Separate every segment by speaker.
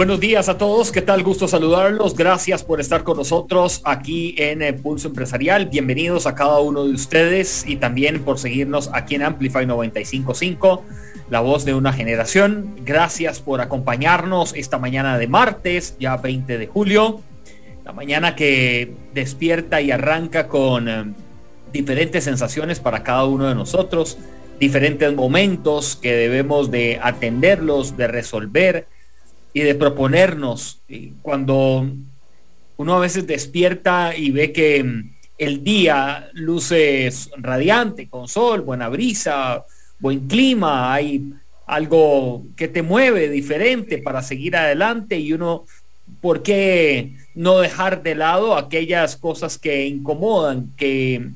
Speaker 1: Buenos días a todos, ¿qué tal? Gusto saludarlos. Gracias por estar con nosotros aquí en eh, Pulso Empresarial. Bienvenidos a cada uno de ustedes y también por seguirnos aquí en Amplify 955, la voz de una generación. Gracias por acompañarnos esta mañana de martes, ya 20 de julio. La mañana que despierta y arranca con eh, diferentes sensaciones para cada uno de nosotros, diferentes momentos que debemos de atenderlos, de resolver y de proponernos. Cuando uno a veces despierta y ve que mm, el día luce radiante, con sol, buena brisa, buen clima, hay algo que te mueve diferente para seguir adelante y uno, ¿por qué no dejar de lado aquellas cosas que incomodan, que,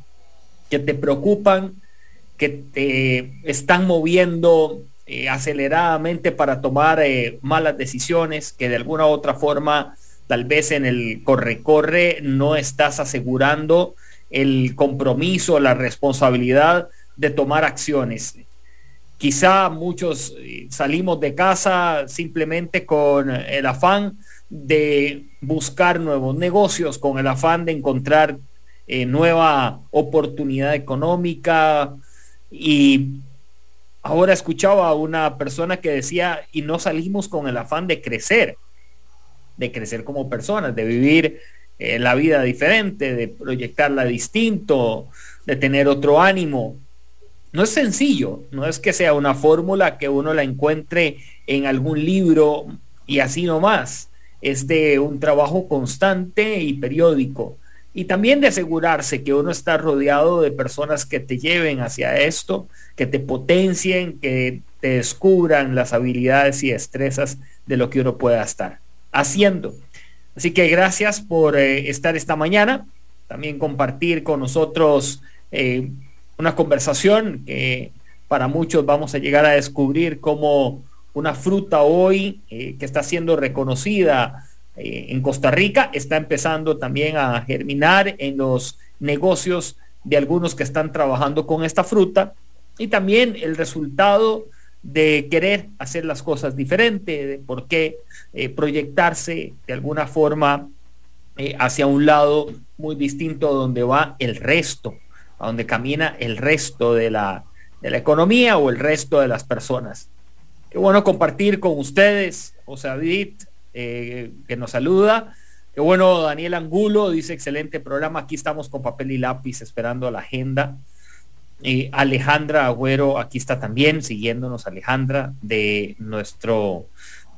Speaker 1: que te preocupan, que te están moviendo eh, aceleradamente para tomar eh, malas decisiones que de alguna u otra forma tal vez en el corre-corre no estás asegurando el compromiso, la responsabilidad de tomar acciones. Quizá muchos eh, salimos de casa simplemente con el afán de buscar nuevos negocios, con el afán de encontrar nueva oportunidad económica y Ahora escuchaba a una persona que decía, y no salimos con el afán de crecer, de crecer como personas, de vivir eh, la vida diferente, de proyectarla distinto, de tener otro ánimo. No es sencillo, no es que sea una fórmula que uno la encuentre en algún libro y así nomás. Es de un trabajo constante y periódico y también de asegurarse que uno está rodeado de personas que te lleven hacia esto, que te potencien, que te descubran las habilidades y destrezas de lo que uno pueda estar haciendo. Así que gracias por eh, estar esta mañana, también compartir con nosotros eh, una conversación que para muchos vamos a llegar a descubrir como una fruta hoy eh, que está siendo reconocida eh, en Costa Rica, está empezando también a germinar en los negocios de algunos que están trabajando con esta fruta y también el resultado de querer hacer las cosas diferente, de por qué eh, proyectarse de alguna forma eh, hacia un lado muy distinto donde va el resto, a donde camina el resto de la, de la economía o el resto de las personas. Qué bueno compartir con ustedes, José David, eh, que nos saluda. Qué bueno, Daniel Angulo dice, excelente programa, aquí estamos con papel y lápiz esperando la agenda. y Alejandra Agüero, aquí está también, siguiéndonos Alejandra, de nuestro,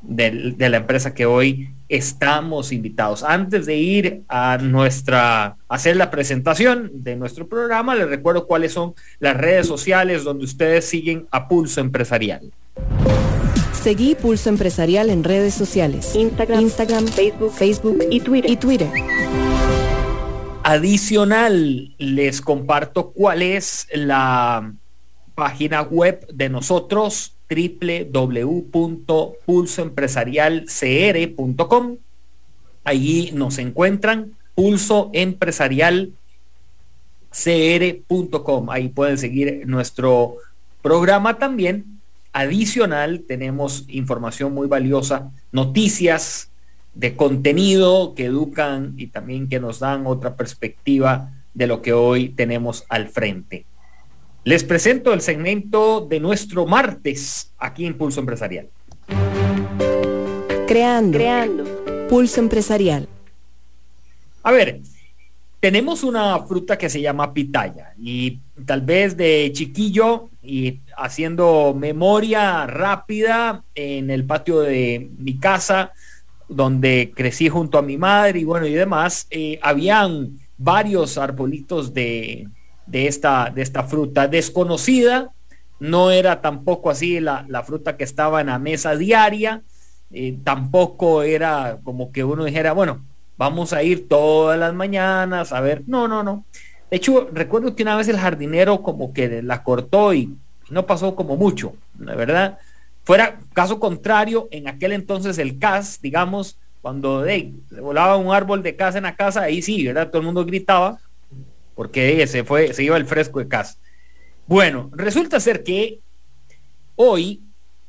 Speaker 1: de, la empresa que hoy estamos invitados. Antes de ir a nuestra, hacer la presentación de nuestro programa, les recuerdo cuáles son las redes sociales donde ustedes siguen a Pulso Empresarial.
Speaker 2: Seguí Pulso Empresarial en redes sociales. Instagram, Facebook, Facebook y Twitter. Y Twitter.
Speaker 1: Adicional, les comparto cuál es la página web de nosotros, www.pulsoempresarialcr.com. Allí nos encuentran pulsoempresarialcr.com. Ahí pueden seguir nuestro programa también Adicional, tenemos información muy valiosa, noticias de contenido que educan y también que nos dan otra perspectiva de lo que hoy tenemos al frente. Les presento el segmento de nuestro martes aquí en Pulso Empresarial.
Speaker 2: Creando. Creando. Pulso Empresarial.
Speaker 1: A ver, tenemos una fruta que se llama pitaya y tal vez de chiquillo y haciendo memoria rápida en el patio de mi casa donde crecí junto a mi madre y bueno y demás, eh, habían varios arbolitos de, esta, de esta fruta. Desconocida, no era tampoco así la, fruta que estaba en la mesa diaria, eh, tampoco era como que uno dijera, bueno, vamos a ir todas las mañanas a ver. No, no, no. De hecho, recuerdo que una vez el jardinero como que la cortó y no pasó como mucho, la verdad. Fuera caso contrario, en aquel entonces el CAS, digamos, cuando se volaba un árbol de casa en la casa, ahí sí, ¿verdad? Todo el mundo gritaba porque se fue, se iba el fresco de casa. Bueno, resulta ser que hoy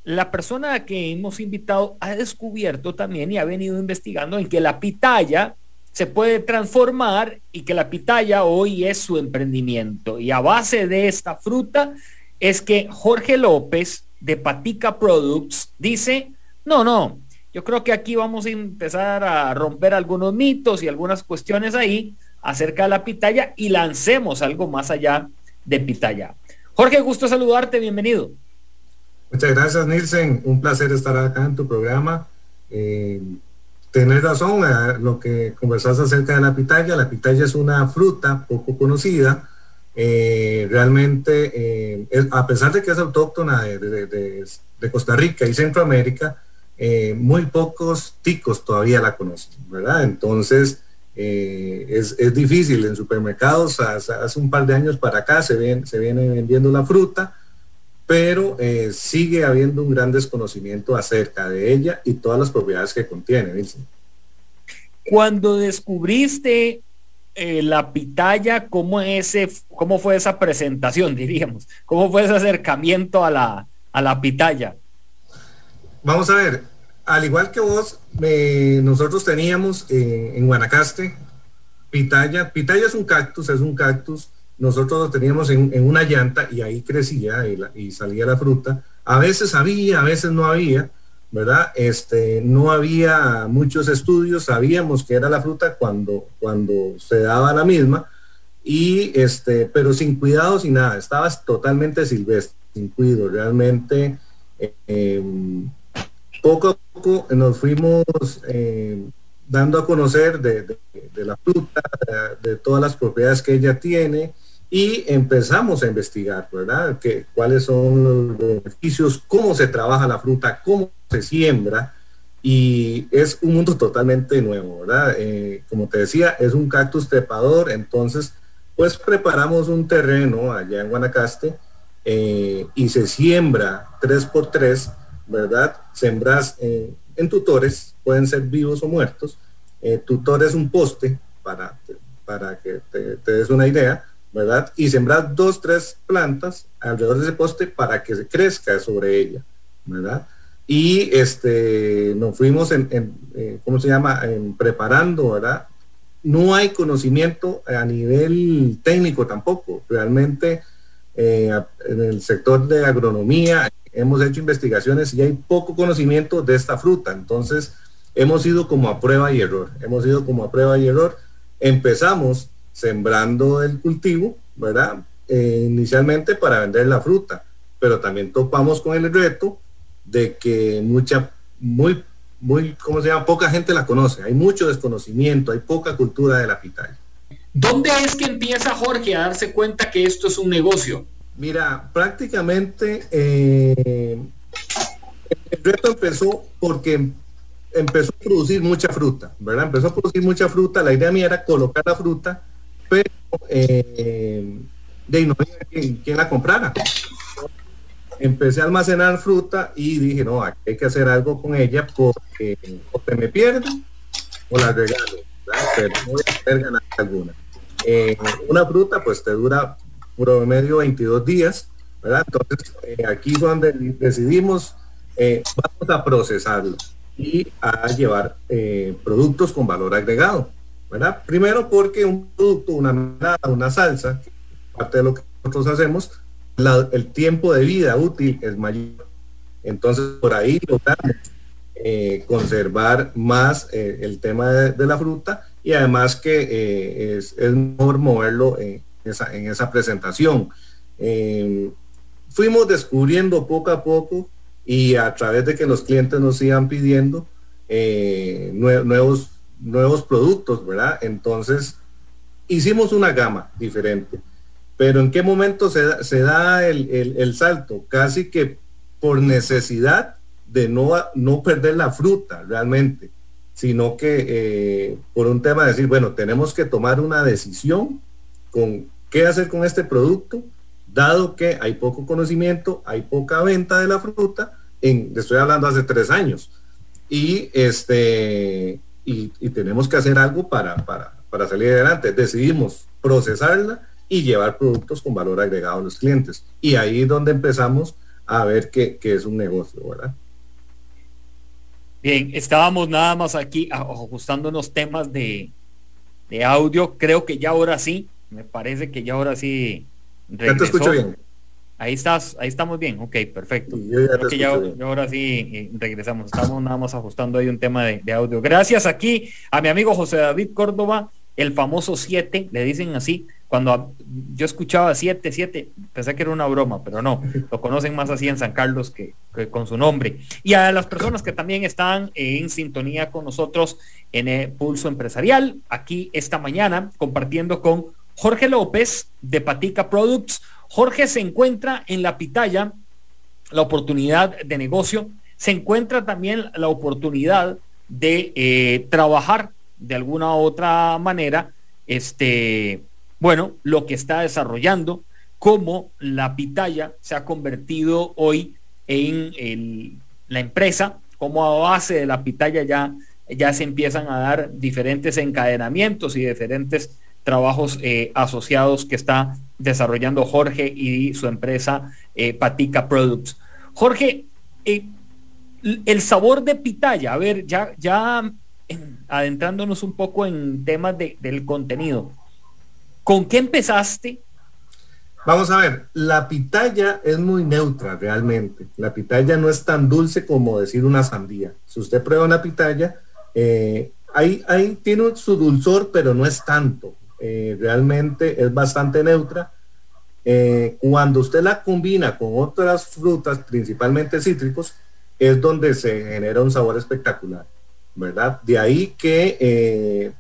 Speaker 1: la persona que hemos invitado ha descubierto también y ha venido investigando en que la pitaya se puede transformar y que la pitaya hoy es su emprendimiento. Y a base de esta fruta es que Jorge López de Patica Products dice, no, no, yo creo que aquí vamos a empezar a romper algunos mitos y algunas cuestiones ahí acerca de la pitaya y lancemos algo más allá de pitaya. Jorge, gusto saludarte, bienvenido.
Speaker 3: Muchas gracias, Nielsen. Un placer estar acá en tu programa. Eh, razón, eh, lo que conversas acerca de la pitaya. La pitaya es una fruta poco conocida. Eh, realmente, eh, a pesar de que es autóctona de, Costa Rica y Centroamérica, muy pocos ticos todavía la conocen, ¿verdad? Entonces, es, difícil en supermercados. Hace, un par de años para acá se viene vendiendo la fruta pero eh, sigue habiendo un gran desconocimiento acerca de ella y todas las propiedades que contiene.
Speaker 1: Cuando descubriste eh, la pitaya, ¿cómo, ese, ¿cómo fue esa presentación, diríamos? ¿Cómo fue ese acercamiento a la, a la pitaya?
Speaker 3: Vamos a ver, al igual que vos, nosotros teníamos en Guanacaste pitaya. Pitaya es un cactus, es un cactus nosotros lo teníamos en, una llanta y ahí crecía y, salía la fruta. A veces había, a veces no había, ¿verdad? Este, no había muchos estudios, sabíamos que era la fruta cuando, cuando se daba la misma, y este, pero sin cuidado, sin nada, estaba totalmente silvestre, sin cuidado, realmente. Em, poco a poco nos fuimos em, dando a conocer de, la fruta, de, todas las propiedades que ella tiene, y empezamos a investigar, ¿verdad? Que, cuáles son los beneficios, cómo se trabaja la fruta, cómo se siembra, y es un mundo totalmente nuevo, ¿verdad? Eh, como te decía, es un cactus trepador, entonces, pues preparamos un terreno allá en Guanacaste eh, y se siembra tres por tres, ¿verdad? Sembras eh, en tutores, pueden ser vivos o muertos. tutor es un poste, para, para que te des una idea, ¿verdad? Y sembrar dos, tres plantas alrededor de ese poste para que se crezca sobre ella, ¿verdad? Y este, nos fuimos en, eh, ¿cómo se llama? En preparando, ¿verdad? No hay conocimiento a nivel técnico tampoco. Realmente eh, en el sector de agronomía hemos hecho investigaciones y hay poco conocimiento de esta fruta. Entonces, hemos ido como a prueba y error. Hemos ido como a prueba y error. Empezamos sembrando el cultivo, ¿verdad? Eh, inicialmente para vender la fruta, pero también topamos con el reto de que mucha, muy, muy, ¿cómo se llama? Poca gente la conoce, hay mucho desconocimiento, hay poca cultura de la pitaya.
Speaker 1: ¿Dónde es que empieza Jorge a darse cuenta que esto es un negocio?
Speaker 3: Mira, prácticamente eh, el reto empezó porque empezó a producir mucha fruta, ¿verdad? Empezó a producir mucha fruta, la idea mía era colocar la fruta pero eh, de no había quien, la comprara. Empecé a almacenar fruta y dije, no, hay que hacer algo con ella porque o te me pierdo o la regalo, pero no voy a hacer ganar alguna. Eh, una fruta pues te dura promedio 22 días, ¿verdad? Entonces eh, aquí es donde decidimos, vamos a procesarlo y a llevar productos con valor agregado. Primero porque un producto, una una salsa, parte de lo que nosotros hacemos, el tiempo de vida útil es mayor. Entonces, por ahí logramos eh, conservar más eh, el tema de, la fruta y además que eh, es, mejor moverlo en esa, en esa presentación. fuimos descubriendo poco a poco y a través de que los clientes nos iban pidiendo nuevos nuevos productos, ¿verdad? Entonces, hicimos una gama diferente. Pero ¿en qué momento se da, el, salto? Casi que por necesidad de no, no perder la fruta realmente, sino que eh, por un tema de decir, bueno, tenemos que tomar una decisión con qué hacer con este producto dado que hay poco conocimiento, hay poca venta de la fruta, en, estoy hablando hace tres años, y, este, y, tenemos que hacer algo para, para, para salir adelante. Decidimos procesarla y llevar productos con valor agregado a los clientes. Y ahí es donde empezamos a ver que, que es un negocio, ¿verdad?
Speaker 1: Bien, estábamos nada más aquí ajustando unos temas de, de audio. Creo que ya ahora sí, me parece que ya ahora sí.
Speaker 3: Ya te escucho bien.
Speaker 1: Ahí estás, ahí estamos bien, ok, perfecto. ya ahora sí eh, regresamos, estamos nada más ajustando ahí un tema de, de, audio. Gracias aquí a mi amigo José David Córdoba, el famoso 7, le dicen así, cuando yo escuchaba 7, 7, pensé que era una broma, pero no, lo conocen más así en San Carlos que, con su nombre. Y a las personas que también están en sintonía con nosotros en el Pulso Empresarial, aquí esta mañana, compartiendo con Jorge López de Patica Products. Jorge se encuentra en la pitaya, la oportunidad de negocio, se encuentra también la oportunidad de eh, trabajar de alguna u otra manera, este, bueno, lo que está desarrollando, cómo la pitaya se ha convertido hoy en la empresa, como a base de la pitaya ya, ya se empiezan a dar diferentes encadenamientos y diferentes trabajos eh, asociados que está desarrollando Jorge y su empresa eh, Patica Products. Jorge, eh, el sabor de pitaya, a ver, ya, ya adentrándonos un poco en temas del contenido, ¿Con qué empezaste?
Speaker 3: Vamos a ver, la pitaya es muy neutra realmente. La pitaya no es tan dulce como decir una sandía. Si usted prueba una pitaya, eh, ahí, tiene su dulzor, pero no es tanto. Eh, realmente es bastante neutra. Eh, cuando usted la combina con otras frutas, principalmente cítricos, es donde se genera un sabor espectacular, ¿verdad? De ahí que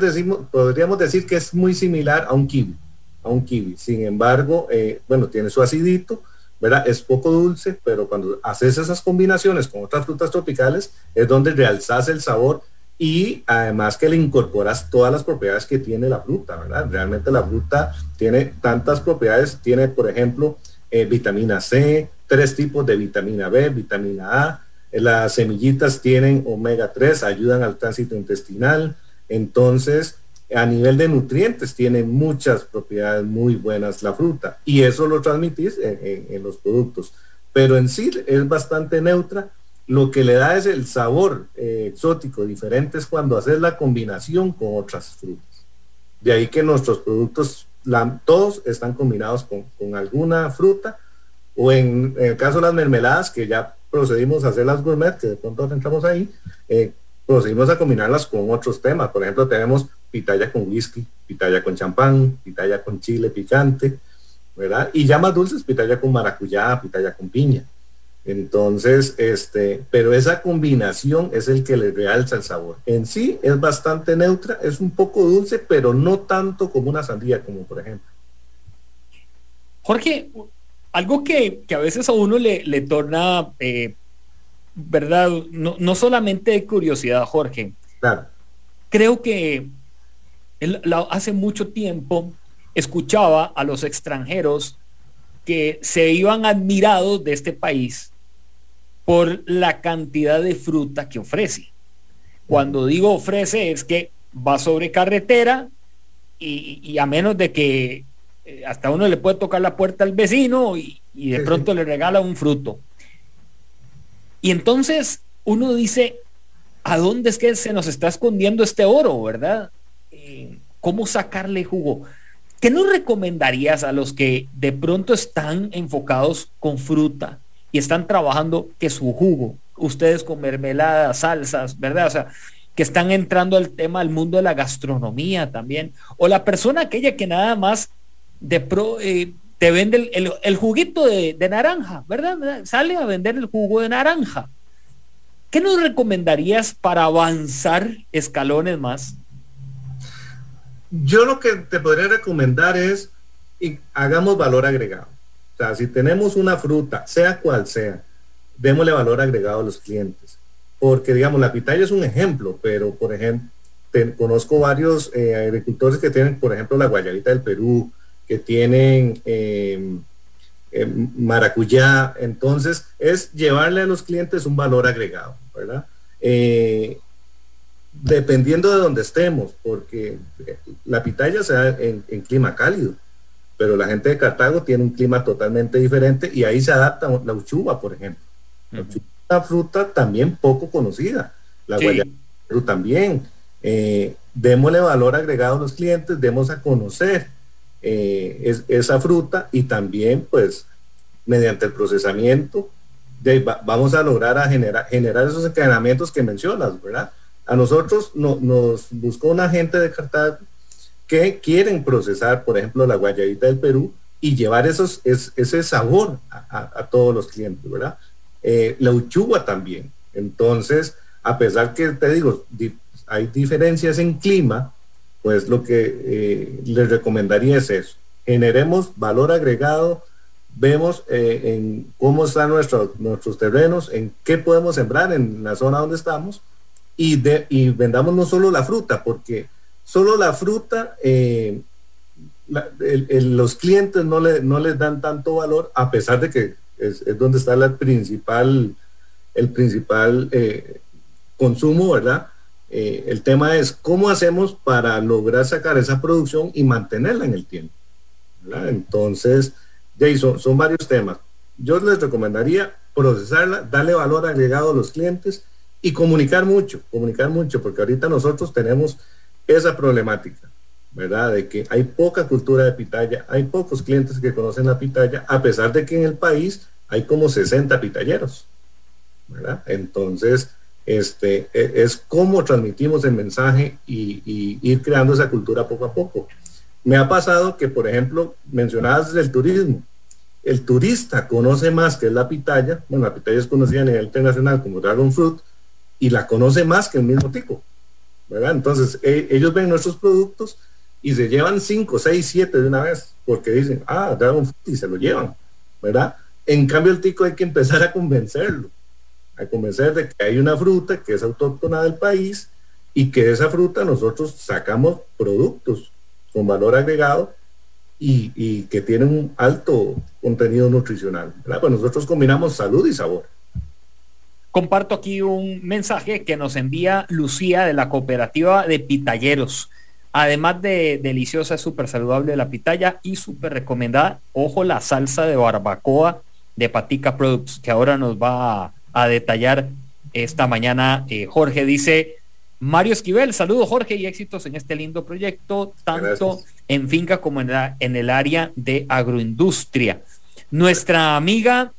Speaker 3: decir, podríamos decir que es muy similar a un kiwi, a un kiwi. Sin embargo, eh, bueno, tiene su acidito, ¿verdad? Es poco dulce, pero cuando haces esas combinaciones con otras frutas tropicales, es donde realzas el sabor y además que le incorporas todas las propiedades que tiene la fruta, ¿verdad? Realmente la fruta tiene tantas propiedades, tiene, por ejemplo, eh, vitamina C, tres tipos de vitamina B, vitamina A, las semillitas tienen omega 3, ayudan al tránsito intestinal, entonces, a nivel de nutrientes, tiene muchas propiedades muy buenas la fruta y eso lo transmitís en, los productos. Pero en sí es bastante neutra. Lo que le da es el sabor eh, exótico diferente es cuando haces la combinación con otras frutas. De ahí que nuestros productos, todos están combinados con, alguna fruta o en, el caso de las mermeladas, que ya procedimos a hacer las gourmet, que de pronto entramos ahí, eh, procedimos a combinarlas con otros temas. Por ejemplo, tenemos pitaya con whisky, pitaya con champán, pitaya con chile picante, ¿verdad? Y ya más dulces, pitaya con maracuyá, pitaya con piña. Entonces, este, pero esa combinación es el que le realza el sabor. En sí es bastante neutra, es un poco dulce, pero no tanto como una sandía, como por ejemplo.
Speaker 1: Jorge, algo que, a veces a uno le, le torna eh, ¿verdad? No, solamente de curiosidad, Jorge. Creo que hace mucho tiempo escuchaba a los extranjeros que se iban admirados de este país por la cantidad de fruta que ofrece. Cuando digo ofrece es que va sobre carretera y, a menos de que eh, hasta uno le puede tocar la puerta al vecino y, de pronto le regala un fruto. Y entonces uno dice, ¿a dónde es que se nos está escondiendo este oro, verdad? Eh, ¿Cómo sacarle jugo? ¿Qué nos recomendarías a los que de pronto están enfocados con fruta y están trabajando que su jugo, ustedes con mermeladas, salsas, ¿verdad? O sea, que están entrando al tema del mundo de la gastronomía también. O la persona aquella que nada más de pro, eh, te vende el, juguito de, naranja, ¿verdad? Sale a vender el jugo de naranja. ¿Qué nos recomendarías para avanzar escalones más?
Speaker 3: Yo lo que te podría recomendar es y hagamos valor agregado. Si tenemos una fruta, sea cual sea, démosle valor agregado a los clientes. Porque, digamos, la pitaya es un ejemplo, pero, por ejemplo, conozco varios eh, agricultores que tienen, por ejemplo, la guayabita del Perú, que tienen em, em, maracuyá. Entonces, es llevarle a los clientes un valor agregado, ¿verdad? Eh, dependiendo de donde estemos, porque la pitaya se da en, clima cálido, pero la gente de Cartago tiene un clima totalmente diferente y ahí se adapta la uchuva, por ejemplo. La uchuva es una fruta también poco conocida, la sí. también. Eh, démosle valor agregado a los clientes, demos a conocer eh, esa fruta y también pues mediante el procesamiento vamos a lograr a generar, generar esos encadenamientos que mencionas, ¿verdad? A nosotros nos buscó una gente de Cartago que quieren procesar, por ejemplo, la guayabita del Perú y llevar esos, ese sabor a, todos los clientes, ¿verdad? Eh, la uchuva también. Entonces, a pesar que te digo, hay diferencias en clima, pues lo que eh, les recomendaría es eso. Generemos valor agregado, vemos eh, en cómo están nuestros, nuestros terrenos, en qué podemos sembrar en la zona donde estamos y, de, y vendamos no solo la fruta, porque solo la fruta, eh, los clientes no le, no les dan tanto valor, a pesar de que es, donde está la principal, el principal eh, consumo, ¿verdad? el tema es cómo hacemos para lograr sacar esa producción y mantenerla en el tiempo. Entonces, Jason, son varios temas. Yo les recomendaría procesarla, darle valor agregado a los clientes y comunicar mucho, comunicar mucho, porque ahorita nosotros tenemos esa problemática, ¿verdad? De que hay poca cultura de pitaya, hay pocos clientes que conocen la pitaya, a pesar de que en el país hay como 60 pitalleros, ¿verdad? Entonces, este, e, es como transmitimos el mensaje y, y ir creando esa cultura poco a poco. Me ha pasado que, por ejemplo, mencionabas el turismo el turista conoce más que es la pitaya, bueno, la pitaya es conocida a nivel internacional como Dragon Fruit, y la conoce más que el mismo tico, ¿verdad? Entonces, e, ellos ven nuestros productos y se llevan 5, 6, 7 de una vez, porque dicen, ah, Dragon y se lo llevan, ¿verdad? En cambio, el tico hay que empezar a convencerlo, a convencer de que hay una fruta que es autóctona del país y que de esa fruta nosotros sacamos productos con valor agregado y, que tienen un alto contenido nutricional. Pues nosotros combinamos salud y sabor.
Speaker 1: Comparto aquí un mensaje que nos envía Lucía de la cooperativa de Pitalleros. Además de deliciosa, súper saludable la pitaya y súper recomendada, ojo la salsa de barbacoa de Patica Products, que ahora nos va a, detallar esta mañana. Eh, Jorge dice, Mario Esquivel, saludo Jorge y éxitos en este lindo proyecto, tanto en finca como en, en el área de agroindustria. Nuestra amiga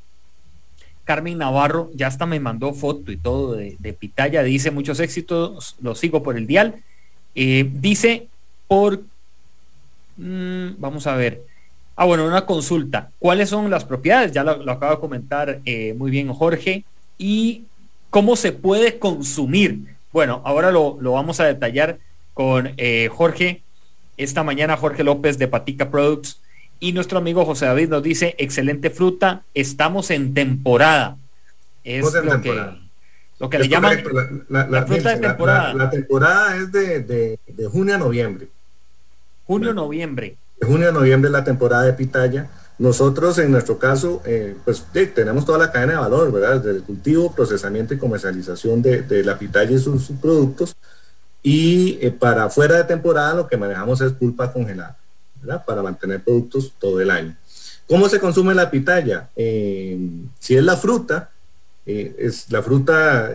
Speaker 1: Carmen Navarro ya hasta me mandó foto y todo de, Pitaya, dice muchos éxitos, lo sigo por el dial. Eh, dice por, mm, vamos a ver, ah bueno, una consulta, ¿cuáles son las propiedades? Ya lo, acaba de comentar eh, muy bien Jorge, y cómo se puede consumir bueno, ahora lo, vamos a detallar con eh, Jorge. Esta mañana Jorge López de Patica Products y nuestro amigo José David nos dice, excelente fruta, estamos en temporada. Es lo, Que, lo que le llaman
Speaker 3: la, fruta de temporada. La, temporada es de, junio a noviembre.
Speaker 1: Junio a noviembre.
Speaker 3: De junio a noviembre la temporada de pitaya nosotros, en nuestro caso, eh, pues tenemos toda la cadena de valor, ¿verdad? Desde el cultivo, procesamiento y comercialización de, la pitaya y sus, productos. Y eh, para fuera de temporada lo que manejamos es pulpa congelada, Para mantener productos todo el año. ¿Cómo se consume la pitaya? Eh, si es la fruta, es, la fruta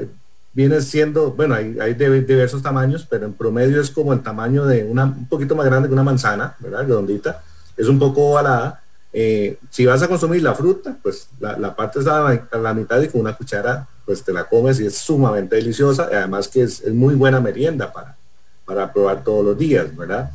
Speaker 3: viene siendo, bueno, hay, hay diversos tamaños, pero en promedio es como el tamaño de una, un poquito más grande que una manzana, ¿verdad? Redondita. Es un poco ovalada eh, si vas a consumir la fruta, pues la, parte está a la, mitad y con una cuchara, pues te la comes y es sumamente deliciosa. Además que es, muy buena merienda para, para probar todos los días, ¿verdad?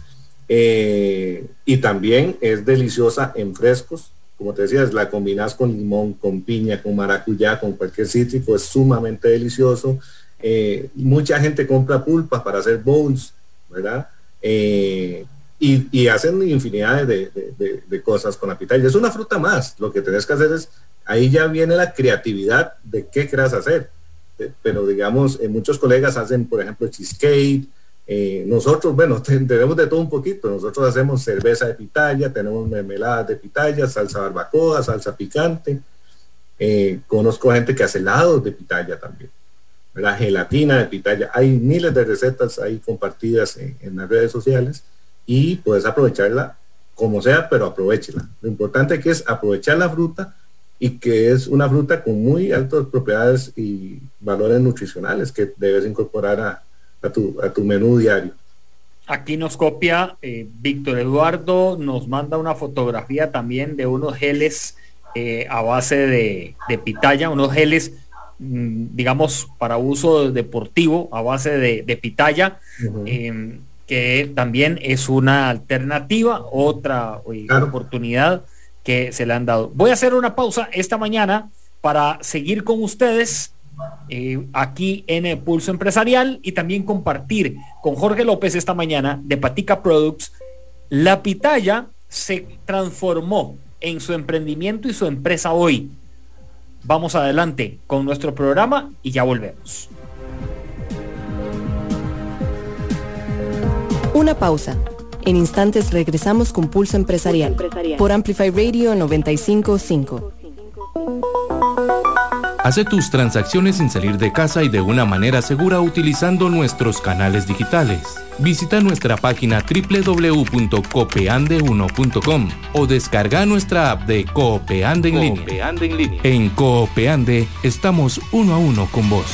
Speaker 3: Eh, y también es deliciosa en frescos. Como te decía, la combinas con limón, con piña, con maracuyá, con cualquier cítrico, es sumamente delicioso. Eh, mucha gente compra pulpa para hacer bowls, ¿verdad? y, hacen infinidad de, cosas con la pitaya. Es una fruta más. Lo que tenés que hacer es, ahí ya viene la creatividad de qué quieras hacer. Pero digamos, muchos colegas hacen, por ejemplo, cheesecake, Eh, nosotros, bueno, tenemos de todo un poquito. Nosotros hacemos cerveza de pitaya, tenemos mermeladas de pitaya, salsa barbacoa, salsa picante. Eh, conozco gente que hace helados de pitaya también. La gelatina de pitaya. Hay miles de recetas ahí compartidas en, las redes sociales y puedes aprovecharla como sea, pero aprovechela. Lo importante que es aprovechar la fruta y que es una fruta con muy altas propiedades y valores nutricionales que debes incorporar a, a tu, a tu menú diario.
Speaker 1: Aquí nos copia eh, Víctor Eduardo, nos manda una fotografía también de unos geles eh, a base de, pitaya, unos geles, mm, digamos, para uso deportivo a base de, pitaya, em, que también es una alternativa, otra eh, oportunidad que se le han dado. Voy a hacer una pausa esta mañana para seguir con ustedes eh, aquí en el Pulso Empresarial y también compartir con Jorge López esta mañana de Patica Products. La pitaya se transformó en su emprendimiento y su empresa hoy. Vamos adelante con nuestro programa y ya volvemos.
Speaker 2: Una pausa. En instantes regresamos con Pulso Empresarial, por Amplify Radio 955.
Speaker 4: Hace tus transacciones sin salir de casa y de una manera segura utilizando nuestros canales digitales. Visita nuestra página www.copeande1.com o descarga nuestra app de Coopeande en, línea. en línea. En Coopeande estamos uno a uno con vos.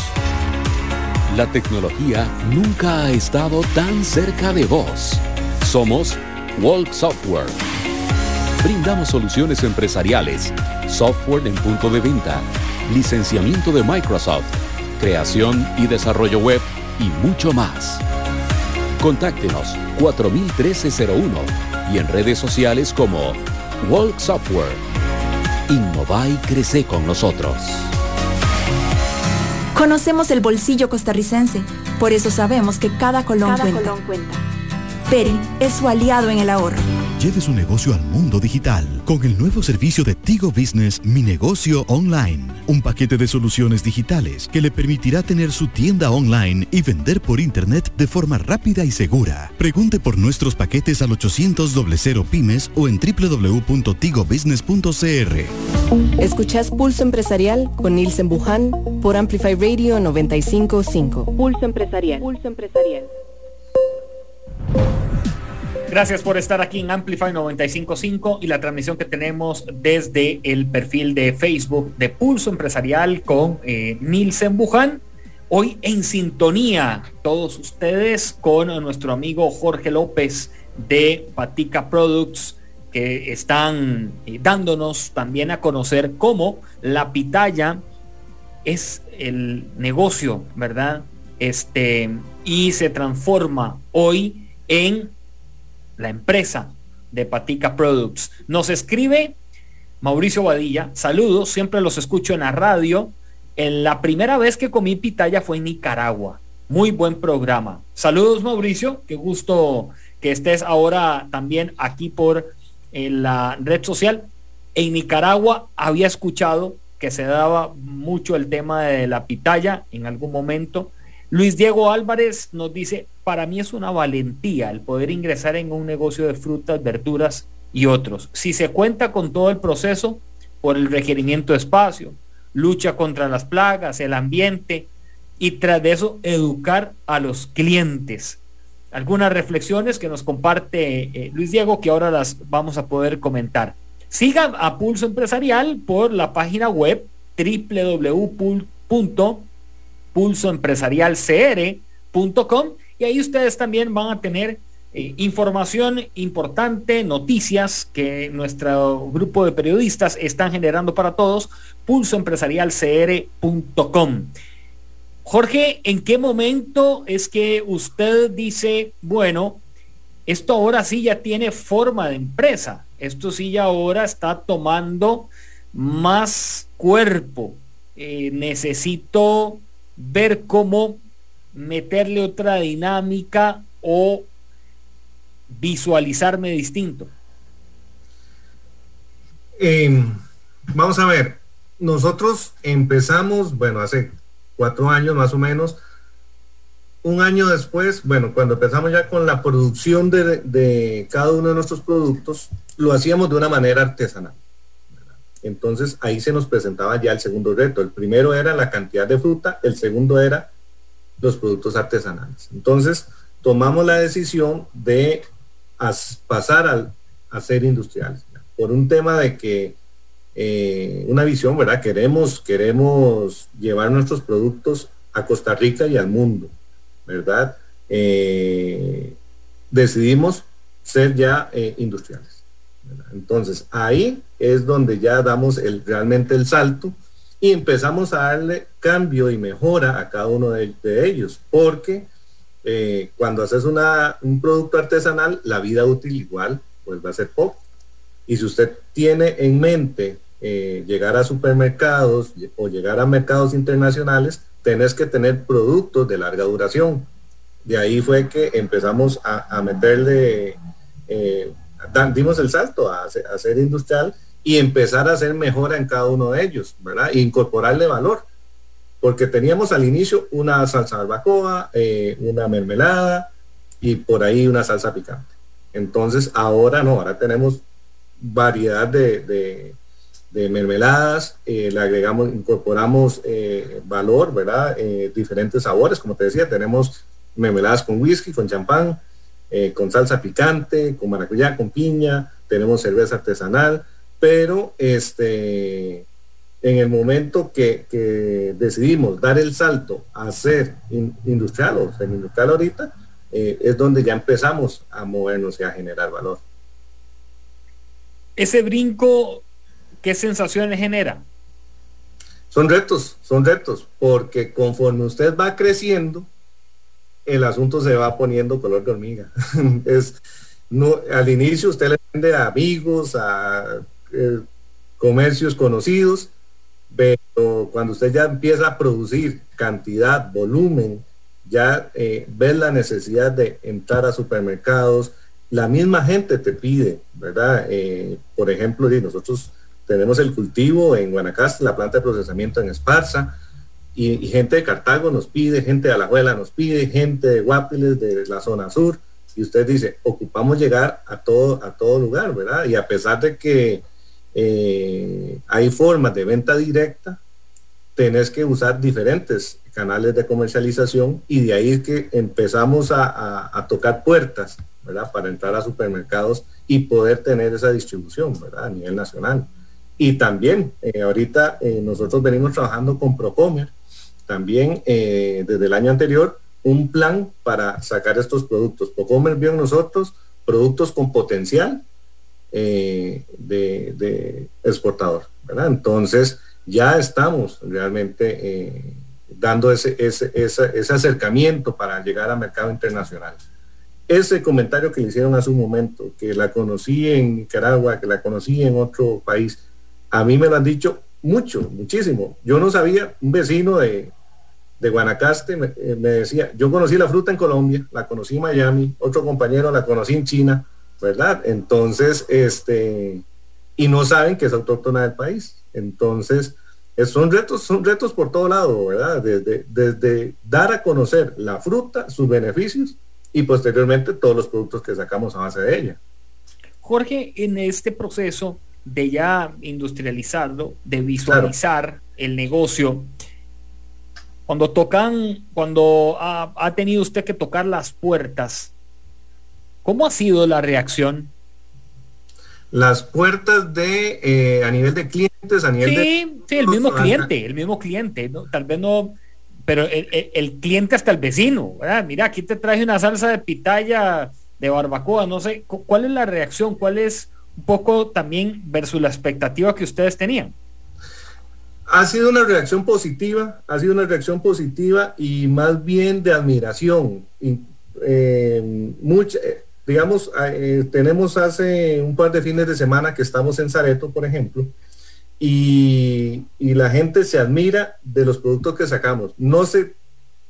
Speaker 5: La tecnología nunca ha estado tan cerca de vos. Somos Walk Software. Brindamos soluciones empresariales, software en punto de venta licenciamiento de Microsoft, creación y desarrollo web y mucho más. Contáctenos 401301 y en redes sociales como Walk Software. Innova y crece con nosotros.
Speaker 6: Conocemos el bolsillo costarricense, por eso sabemos que cada colón, cuenta. colón cuenta. Peri es su aliado en el ahorro
Speaker 7: Lleve su negocio al mundo digital con el nuevo servicio de Tigo Business Mi Negocio Online. Un paquete de soluciones digitales que le permitirá tener su tienda online y vender por internet de forma rápida y segura. Pregunte por nuestros paquetes al 800 00 pymes o en www.tigobusiness.cr.
Speaker 2: Escuchás Pulso Empresarial con Nielsen Buján por Amplify Radio 955. Pulso Empresarial. Pulso Empresarial.
Speaker 1: Gracias por estar aquí en Amplify 955 y la transmisión que tenemos desde el perfil de Facebook de Pulso Empresarial con eh, Nielsen Buján. Hoy en sintonía todos ustedes con nuestro amigo Jorge López de Patica Products que están eh, dándonos también a conocer cómo la pitaya es el negocio, ¿verdad? Este, y se transforma hoy en la empresa de Patica Products. Nos escribe Mauricio Badilla, saludos, siempre los escucho en la radio. En la primera vez que comí pitaya fue en Nicaragua. Muy buen programa. Saludos Mauricio, qué gusto que estés ahora también aquí por la red social. En Nicaragua había escuchado que se daba mucho el tema de la pitaya en algún momento. Luis Diego Álvarez nos dice, para mí es una valentía el poder ingresar en un negocio de frutas, verduras y otros. Si se cuenta con todo el proceso por el requerimiento de espacio, lucha contra las plagas, el ambiente y tras de eso educar a los clientes. Algunas reflexiones que nos comparte eh, Luis Diego que ahora las vamos a poder comentar. Sigan a Pulso Empresarial por la página web www pulsoempresarialcr.com y ahí ustedes también van a tener eh, información importante, noticias que nuestro grupo de periodistas están generando para todos, pulsoempresarialcr.com. Jorge, ¿en qué momento es que usted dice, bueno, esto ahora sí ya tiene forma de empresa, esto sí ya ahora está tomando más cuerpo, eh, necesito ver cómo meterle otra dinámica o visualizarme distinto?
Speaker 3: Em, vamos a ver, nosotros empezamos, bueno, hace cuatro años más o menos, un año después, bueno, cuando empezamos ya con la producción de, cada uno de nuestros productos, lo hacíamos de una manera artesanal. Entonces ahí se nos presentaba ya el segundo reto. El primero era la cantidad de fruta, el segundo era los productos artesanales. Entonces tomamos la decisión de pasar al, a ser industriales, por un tema de que eh, una visión, ¿verdad? Queremos, queremos llevar nuestros productos a Costa Rica y al mundo, ¿verdad? Eh, decidimos ser ya eh, industriales. Entonces, ahí es donde ya damos realmente el salto y empezamos a darle cambio y mejora a cada uno de, ellos, porque cuando haces una, un producto artesanal, la vida útil igual pues va a ser poco. Y si usted tiene en mente eh, llegar a supermercados o llegar a mercados internacionales, tenés que tener productos de larga duración. De ahí fue que empezamos a, meterle, eh, dimos el salto a, ser industrial y empezar a hacer mejora en cada uno de ellos, ¿verdad? E incorporarle valor. Porque teníamos al inicio una salsa barbacoa, eh, una mermelada y por ahí una salsa picante. Entonces ahora no, ahora tenemos variedad de, de mermeladas, eh, le agregamos, incorporamos eh, valor, ¿verdad? Diferentes sabores, como te decía, tenemos mermeladas con whisky, con champán, con salsa picante, con maracuyá, con piña, tenemos cerveza artesanal, pero este, en el momento que, decidimos dar el salto a ser industrial o ser industrial ahorita, es donde ya empezamos a movernos y a generar valor.
Speaker 1: Ese brinco ¿qué sensaciones genera?
Speaker 3: Son retos, son retos, porque conforme usted va creciendo, el asunto se va poniendo color de hormiga. es, no, al inicio usted le vende a amigos, a eh, comercios conocidos, pero cuando usted ya empieza a producir cantidad, volumen, ya eh, ves la necesidad de entrar a supermercados, la misma gente te pide, ¿verdad? Eh, por ejemplo, nosotros tenemos el cultivo en Guanacaste, la planta de procesamiento en Esparza, y, gente de Cartago nos pide, gente de Alajuela nos pide, gente de Guapiles, de la zona sur, y usted dice, ocupamos llegar a todo, a todo lugar, ¿verdad? Y a pesar de que eh, hay formas de venta directa, tenés que usar diferentes canales de comercialización y de ahí es que empezamos a, tocar puertas, ¿verdad? Para entrar a supermercados y poder tener esa distribución, ¿verdad? A nivel nacional. Y también eh, ahorita eh, nosotros venimos trabajando con Procomer, también eh, desde el año anterior, un plan para sacar estos productos. Procomer vio en nosotros productos con potencial de, exportador, ¿verdad? Entonces ya estamos realmente dando ese, ese, ese, acercamiento para llegar al mercado internacional ese comentario que le hicieron hace un momento, que la conocí en Nicaragua, que la conocí en otro país, a mí me lo han dicho mucho, muchísimo. Yo no sabía, un vecino de, Guanacaste eh, me, decía, yo conocí la fruta en Colombia, la conocí en Miami, otro compañero la conocí en China, ¿verdad? Entonces, este, y no saben que es autóctona del país. Entonces, son retos, son retos por todo lado, ¿verdad? Desde, desde dar a conocer la fruta, sus beneficios y posteriormente todos los productos que sacamos a base de ella.
Speaker 1: Jorge, en este proceso, de ya industrializarlo, de visualizar el negocio. Cuando tocan, cuando ha, tenido usted que tocar las puertas, ¿cómo ha sido la reacción?
Speaker 3: Las puertas de eh, a nivel de clientes, a nivel
Speaker 1: de. Sí, el mismo cliente, el mismo cliente, ¿no? tal vez no, pero el, cliente hasta el vecino, Mira, aquí te traje una salsa de pitaya de barbacoa, no sé, ¿cuál es la reacción? ¿Cuál es un poco también versus la expectativa que ustedes tenían.
Speaker 3: Ha sido una reacción positiva, ha sido una reacción positiva y más bien de admiración. Eh, eh, digamos, eh, tenemos hace un par de fines de semana que estamos en Zareto, por ejemplo, y, y, la gente se admira de los productos que sacamos. No se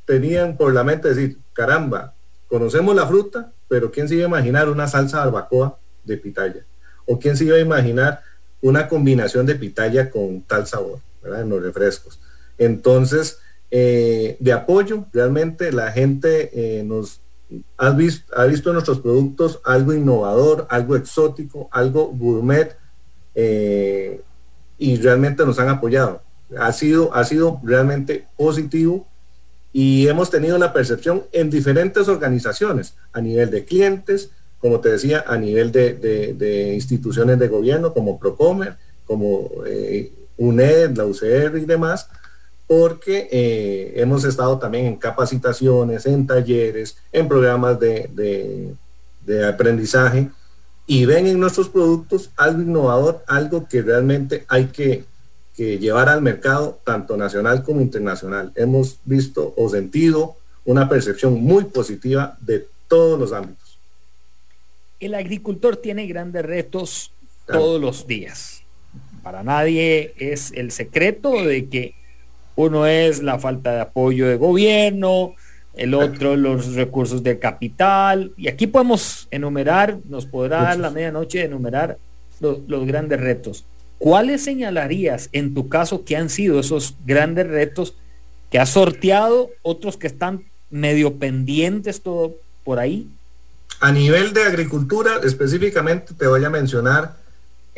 Speaker 3: tenían por la mente decir, caramba, conocemos la fruta, pero ¿quién se iba a imaginar una salsa barbacoa de pitaya? ¿O quién se iba a imaginar una combinación de pitaya con tal sabor, ¿verdad? En los refrescos. Entonces, eh, de apoyo. Realmente la gente eh, nos ha visto, ha visto en nuestros productos algo innovador, algo exótico, algo gourmet eh, y realmente nos han apoyado. Ha sido, ha sido realmente positivo y hemos tenido la percepción en diferentes organizaciones, a nivel de clientes, como te decía, a nivel de, instituciones de gobierno como Procomer, como UNED, la UCR y demás, porque eh, hemos estado también en capacitaciones, en talleres, en programas de, aprendizaje y ven en nuestros productos algo innovador, algo que realmente hay que, llevar al mercado, tanto nacional como internacional. Hemos visto o sentido una percepción muy positiva de todos los ámbitos.
Speaker 1: El agricultor tiene grandes retos todos los días. Para nadie es el secreto de que uno es la falta de apoyo de gobierno, el otro los recursos de capital. Y aquí podemos enumerar, nos podrá dar la medianoche enumerar los, grandes retos. ¿Cuáles señalarías en tu caso que han sido esos grandes retos que has sorteado, otros que están medio pendientes todo por ahí?
Speaker 3: A nivel de agricultura, específicamente te voy a mencionar,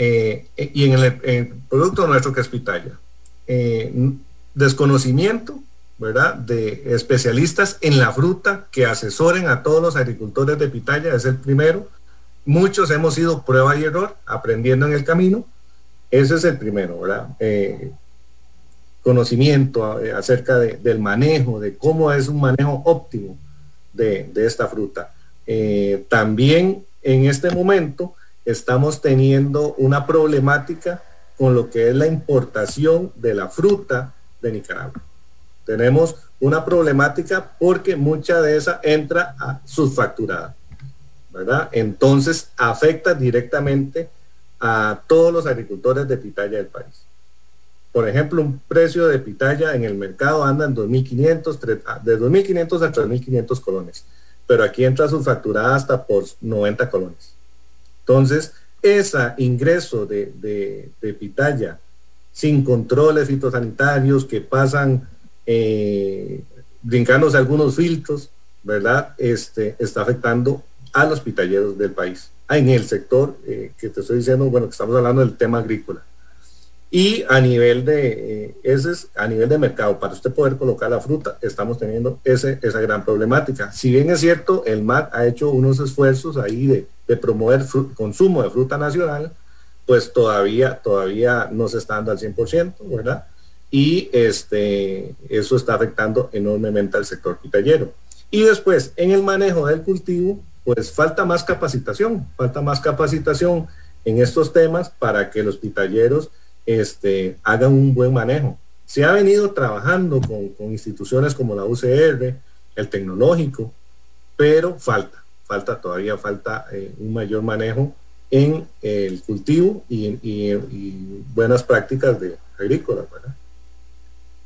Speaker 3: eh, y en el, producto nuestro que es pitaya, eh, desconocimiento, ¿verdad? De especialistas en la fruta que asesoren a todos los agricultores de pitaya, es el primero. Muchos hemos ido prueba y error, aprendiendo en el camino. Ese es el primero, ¿verdad? Eh, conocimiento acerca del manejo, de cómo es un manejo óptimo de, esta fruta. También en este momento estamos teniendo una problemática con lo que es la importación de la fruta de Nicaragua. Tenemos una problemática porque mucha de esa entra a subfacturada, ¿verdad? Entonces afecta directamente a todos los agricultores de pitaya del país. Por ejemplo, un precio de pitaya en el mercado anda en 2.500, ah, de 2.500 a 3.500 colones, pero aquí entra subfacturada hasta por 90 colones. Entonces, ese ingreso de, de, de pitaya sin controles fitosanitarios, que pasan eh, brincándose algunos filtros, ¿verdad? Este, está afectando a los pitalleros del país. Ah, en el sector eh, que te estoy diciendo, bueno, que estamos hablando del tema agrícola. Y a nivel de, eh, ese es, a nivel de mercado, para usted poder colocar la fruta, estamos teniendo ese, esa gran problemática. Si bien es cierto, el MAT ha hecho unos esfuerzos ahí de, de promover consumo de fruta nacional, pues todavía, todavía no se está dando al 100%, ¿verdad? Y este, eso está afectando enormemente al sector pitallero. Y después, en el manejo del cultivo, pues falta más capacitación, falta más capacitación en estos temas para que los pitalleros este, hagan un buen manejo. Se ha venido trabajando con, instituciones como la UCR, el tecnológico, pero falta, falta, todavía falta eh, un mayor manejo en el cultivo y, buenas prácticas de agrícola.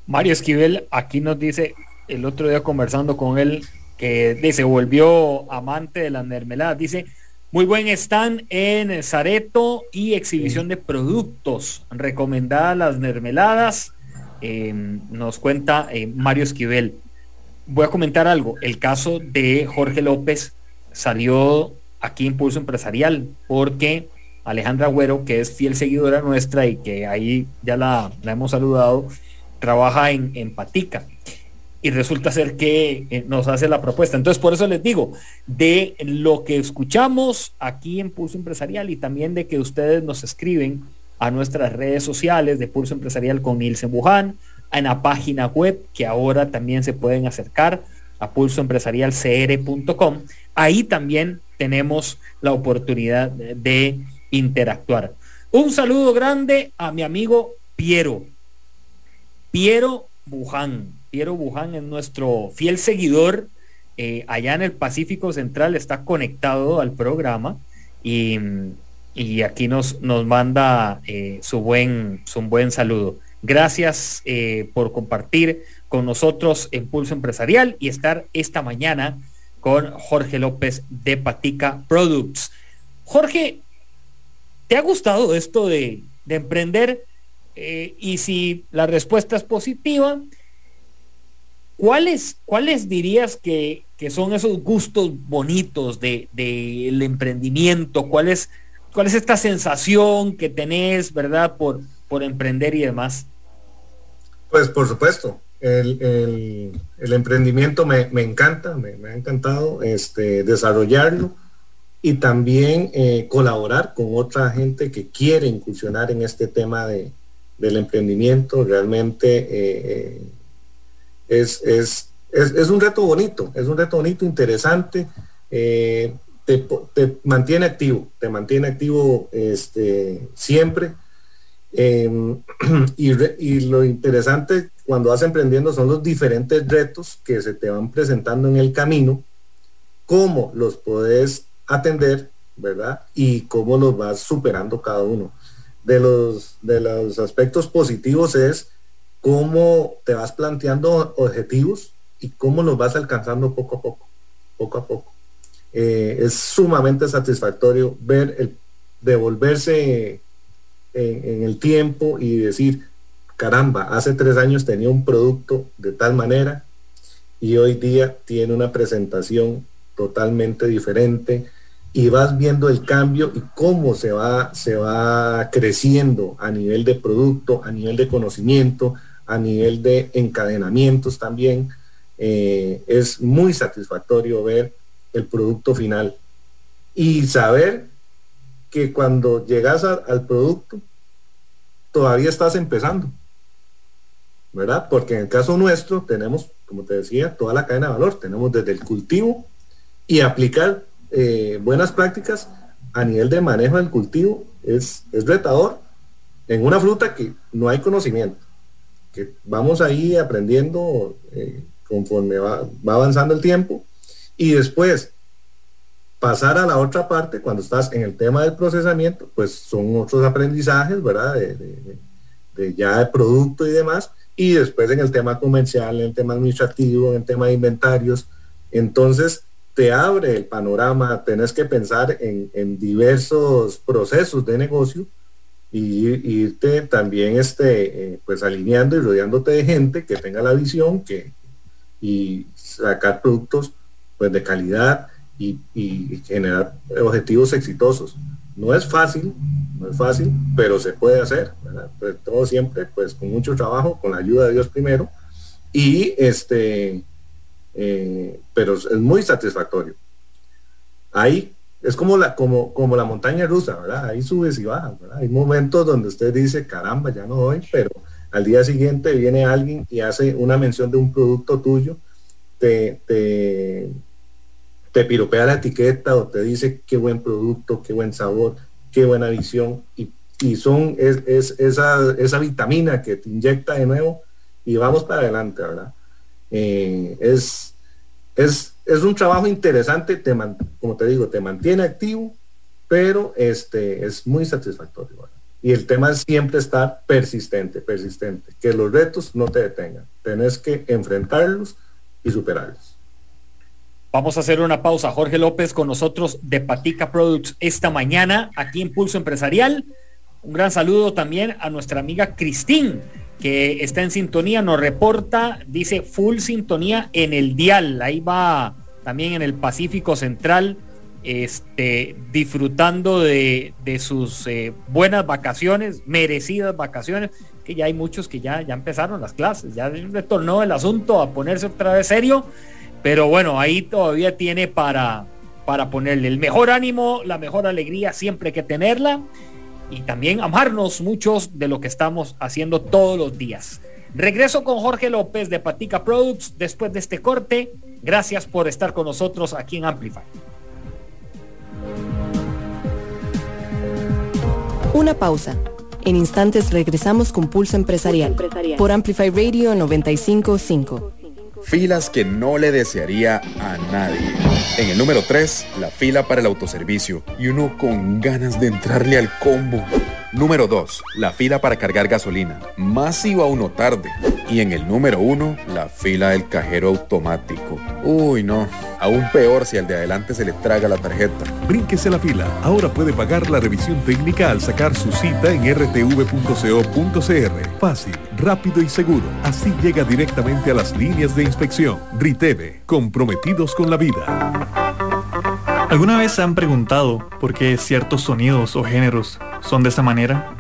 Speaker 1: Mario Esquivel aquí nos dice, el otro día conversando con él, que se volvió amante de las mermeladas, dice, muy buen stand en Zareto y exhibición de productos. Recomendadas las mermeladas. Em, nos cuenta eh, Mario Esquivel. Voy a comentar algo. El caso de Jorge López salió aquí Impulso Empresarial, porque Alejandra Agüero, que es fiel seguidora nuestra y que ahí ya la, hemos saludado, trabaja en, en, Patica. Y resulta ser que eh, nos hace la propuesta. Entonces, por eso les digo, de lo que escuchamos aquí en Pulso Empresarial y también de que ustedes nos escriben a nuestras redes sociales de Pulso Empresarial con Nielsen Buján, en la página web que ahora también se pueden acercar a pulsoempresarialcr.com. Ahí también tenemos la oportunidad de interactuar. Un saludo grande a mi amigo Piero. Piero Buján. Piero Buján es nuestro fiel seguidor. Eh, allá en el Pacífico Central está conectado al programa y, aquí nos, nos manda eh, su, buen, su buen saludo. Gracias eh, por compartir con nosotros en Pulso Empresarial y estar esta mañana con Jorge López de Patica Products. Jorge, ¿te ha gustado esto de, emprender? Eh, y si la respuesta es positiva, ¿cuáles, ¿cuáles dirías que, son esos gustos bonitos del de, emprendimiento? ¿Cuál es, ¿Cuál es esta sensación que tenés, verdad, por, por emprender y demás?
Speaker 3: Pues por supuesto, el, emprendimiento me, encanta, me, ha encantado este, desarrollarlo y también eh, colaborar con otra gente que quiere incursionar en este tema de, del emprendimiento. Realmente eh, es, es, es, un reto bonito, es un reto bonito, interesante. Eh, te, mantiene activo, te mantiene activo este, siempre. Em, y, y, lo interesante cuando vas emprendiendo son los diferentes retos que se te van presentando en el camino, cómo los puedes atender, ¿verdad? Y cómo los vas superando cada uno. De los, de los aspectos positivos es cómo te vas planteando objetivos y cómo los vas alcanzando poco a poco, poco a poco. Eh, es sumamente satisfactorio ver el devolverse en, el tiempo y decir, caramba, hace tres años tenía un producto de tal manera y hoy día tiene una presentación totalmente diferente y vas viendo el cambio y cómo se va, se va creciendo a nivel de producto, a nivel de conocimiento, a nivel de encadenamientos también. Eh, es muy satisfactorio ver el producto final y saber que cuando llegas al producto todavía estás empezando, ¿verdad? Porque en el caso nuestro tenemos, como te decía, toda la cadena de valor, tenemos desde el cultivo y aplicar eh, buenas prácticas a nivel de manejo del cultivo es, es retador en una fruta que no hay conocimiento que vamos ahí aprendiendo eh, conforme va, avanzando el tiempo y después pasar a la otra parte cuando estás en el tema del procesamiento, pues son otros aprendizajes, ¿verdad? De, ya de producto y demás, y después en el tema comercial, en el tema administrativo, en el tema de inventarios, entonces te abre el panorama, tenés que pensar en, en diversos procesos de negocio y, irte también este, eh, pues alineando y rodeándote de gente que tenga la visión que, y sacar productos pues de calidad y, generar objetivos exitosos. No es fácil, no es fácil, pero se puede hacer, pues, todo siempre pues con mucho trabajo, con la ayuda de Dios primero y este, eh, pero es muy satisfactorio. Ahí es como la, como, como la montaña rusa, ¿verdad? Ahí subes y bajas, ¿verdad? Hay momentos donde usted dice, caramba, ya no doy, pero al día siguiente viene alguien y hace una mención de un producto tuyo, te, te, te piropea la etiqueta o te dice qué buen producto, qué buen sabor, qué buena visión, y, y son es, es, esa, esa vitamina que te inyecta de nuevo y vamos para adelante, ¿verdad? Eh, es, es es un trabajo interesante, te como te digo, te mantiene activo, pero este, es muy satisfactorio. Y el tema es siempre estar persistente, persistente, que los retos no te detengan, tenés que enfrentarlos y superarlos.
Speaker 1: Vamos a hacer una pausa. Jorge López con nosotros de Patica Products esta mañana aquí en Pulso Empresarial. Un gran saludo también a nuestra amiga Cristín, que está en sintonía, nos reporta, dice full sintonía en el dial, ahí va también en el Pacífico Central, este, disfrutando de, sus eh, buenas vacaciones, merecidas vacaciones, que ya hay muchos que ya, ya empezaron las clases, ya retornó el asunto a ponerse otra vez serio, pero bueno, ahí todavía tiene para, para ponerle el mejor ánimo, la mejor alegría, siempre hay que tenerla y también amarnos muchos de lo que estamos haciendo todos los días. Regreso con Jorge López de Patica Products después de este corte. Gracias por estar con nosotros aquí en Amplify.
Speaker 2: Una pausa. En instantes regresamos con Pulso Empresarial, por Amplify Radio 955.
Speaker 8: Filas que no le desearía a nadie. En el número 3, la fila para el autoservicio. Y uno con ganas de entrarle al combo. Número 2, la fila para cargar gasolina. Más iba uno tarde. Y en el número uno, la fila del cajero automático. Uy, no. Aún peor si al de adelante se le traga la tarjeta.
Speaker 9: Brínquese la fila. Ahora puede pagar la revisión técnica al sacar su cita en rtv.co.cr. Fácil, rápido y seguro. Así llega directamente a las líneas de inspección. Riteve, comprometidos con la vida.
Speaker 10: ¿Alguna vez se han preguntado por qué ciertos sonidos o géneros son de esa manera?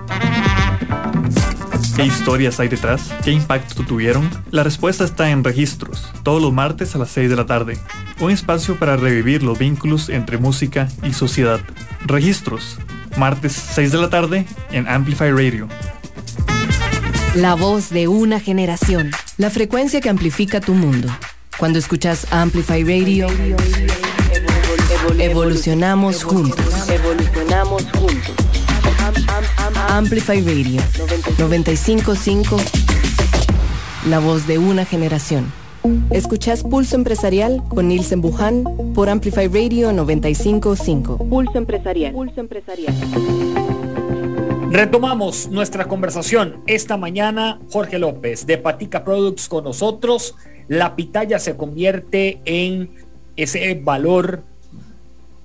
Speaker 10: ¿Qué historias hay detrás? ¿Qué impacto tuvieron? La respuesta está en Registros, todos los martes a las 6 de la tarde. Un espacio para revivir los vínculos entre música y sociedad. Registros, martes 6 de la tarde en Amplify Radio.
Speaker 2: La voz de una generación. La frecuencia que amplifica tu mundo. Cuando escuchas Amplify Radio, evolucionamos juntos. Evolucionamos juntos. Amplify Radio 955 La voz de una generación. Escuchas Pulso Empresarial con Nielsen Buján por Amplify Radio 955. Pulso Empresarial. Pulso Empresarial.
Speaker 1: Retomamos nuestra conversación esta mañana. Jorge López de Patica Products con nosotros. La pitaya se convierte en ese valor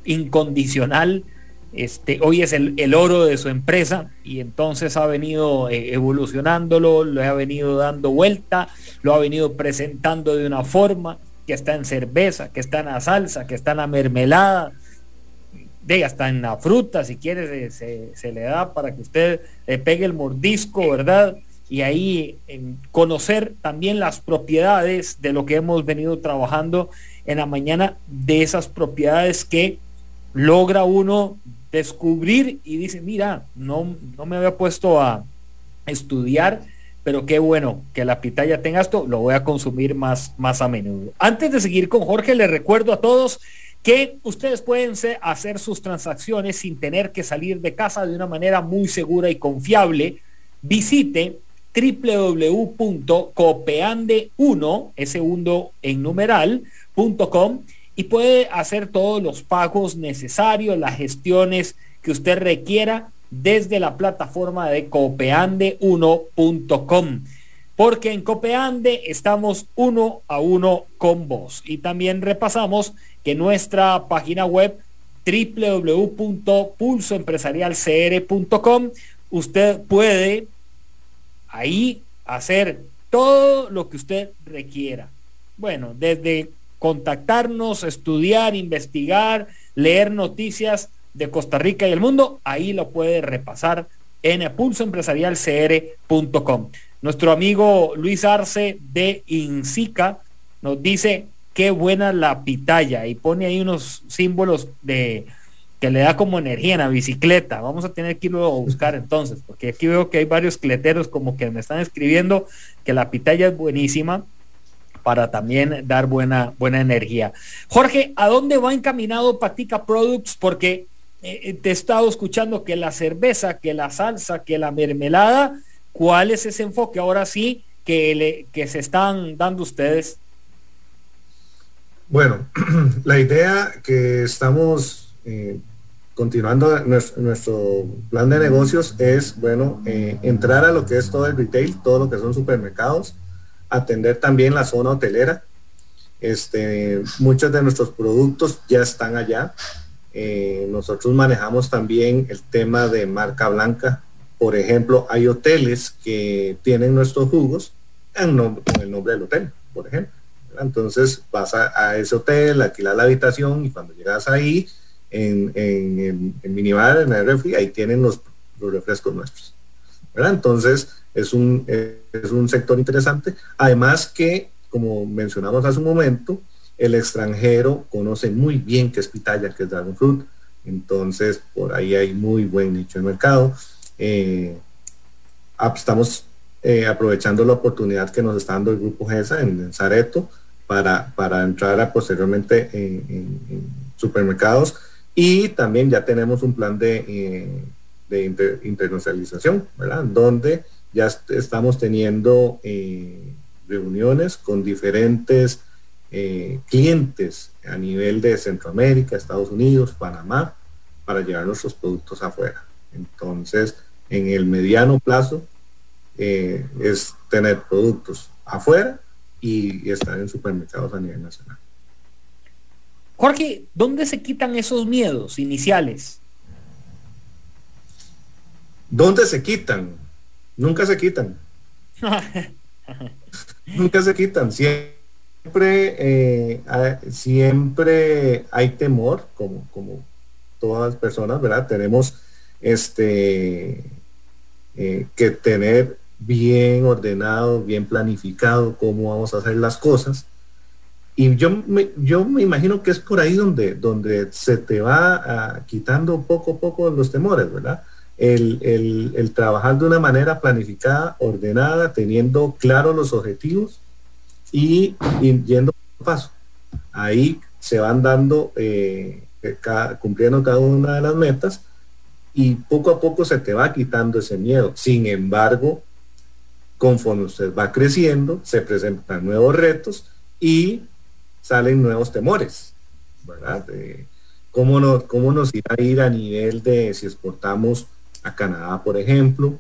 Speaker 1: incondicional este, hoy es el, oro de su empresa y entonces ha venido eh, evolucionándolo, lo ha venido dando vuelta, lo ha venido presentando de una forma que está en cerveza, que está en la salsa, que está en la mermelada, de hasta en la fruta, si quiere se, le da para que usted le pegue el mordisco, ¿verdad? Y ahí conocer también las propiedades de lo que hemos venido trabajando en la mañana, de esas propiedades que logra uno descubrir y dice, mira, no, no me había puesto a estudiar, pero qué bueno que la pitaya tenga esto, lo voy a consumir más, más a menudo. Antes de seguir con Jorge, les recuerdo a todos que ustedes pueden hacer sus transacciones sin tener que salir de casa de una manera muy segura y confiable. Visite www.copeande1, ese 1 en numeral.com y puede hacer todos los pagos necesarios, las gestiones que usted requiera desde la plataforma de copeande1.com. Porque en Copeande estamos uno a uno con vos. Y también repasamos que nuestra página web www.pulsoempresarialcr.com usted puede ahí hacer todo lo que usted requiera. Bueno, desde contactarnos, estudiar, investigar, leer noticias de Costa Rica y el mundo, ahí lo puede repasar en pulsoempresarialcr.com. Nuestro amigo Luis Arce de Insica nos dice qué buena la pitaya y pone ahí unos símbolos de que le da como energía en la bicicleta. Vamos a tener que irlo a buscar entonces, porque aquí veo que hay varios cleteros como que me están escribiendo que la pitaya es buenísima para también dar buena, buena energía. Jorge, ¿a dónde va encaminado Patica Products? Porque eh, eh, te he estado escuchando que la cerveza, que la salsa, que la mermelada, ¿cuál es ese enfoque ahora sí que, le, que se están dando ustedes?
Speaker 3: Bueno, la idea que estamos eh, continuando nuestro, plan de negocios es, bueno, entrar a lo que es todo el retail, todo lo que son supermercados, atender también la zona hotelera. Este, muchos de nuestros productos ya están allá. Eh, nosotros manejamos también el tema de marca blanca. Por ejemplo, hay hoteles que tienen nuestros jugos en con el nombre del hotel, por ejemplo. Entonces vas a, ese hotel, alquilas la habitación y cuando llegas ahí, en, en, en, minibar, en el refri, ahí tienen los refrescos nuestros. Entonces, es un, es un sector interesante. Además que, como mencionamos hace un momento, el extranjero conoce muy bien qué es pitaya, qué es dragon fruit. Entonces, por ahí hay muy buen nicho de mercado. Eh, estamos eh, aprovechando la oportunidad que nos está dando el grupo GESA en, Zareto para, para, entrar a, posteriormente en, supermercados y también ya tenemos un plan de, eh, de internacionalización, ¿verdad? Donde ya estamos teniendo eh, reuniones con diferentes eh, clientes a nivel de Centroamérica, Estados Unidos, Panamá, para llevar nuestros productos afuera. Entonces, en el mediano plazo, eh, es tener productos afuera y, estar en supermercados a nivel nacional.
Speaker 1: Jorge, ¿dónde se quitan esos miedos iniciales?
Speaker 3: ¿Dónde se quitan? Nunca se quitan. Nunca se quitan. Siempre, eh, siempre hay temor, como, como todas las personas, ¿verdad? Tenemos este eh, que tener bien ordenado, bien planificado cómo vamos a hacer las cosas. Y yo me, yo me imagino que es por ahí donde, donde se te va ah, quitando poco a poco los temores, ¿verdad? El, trabajar de una manera planificada, ordenada, teniendo claros los objetivos y, yendo paso. Ahí se van dando, eh, cumpliendo cada una de las metas y poco a poco se te va quitando ese miedo. Sin embargo, conforme usted va creciendo, se presentan nuevos retos y salen nuevos temores, ¿verdad? ¿cómo, ¿Cómo nos irá a ir a nivel de si exportamos a Canadá, por ejemplo?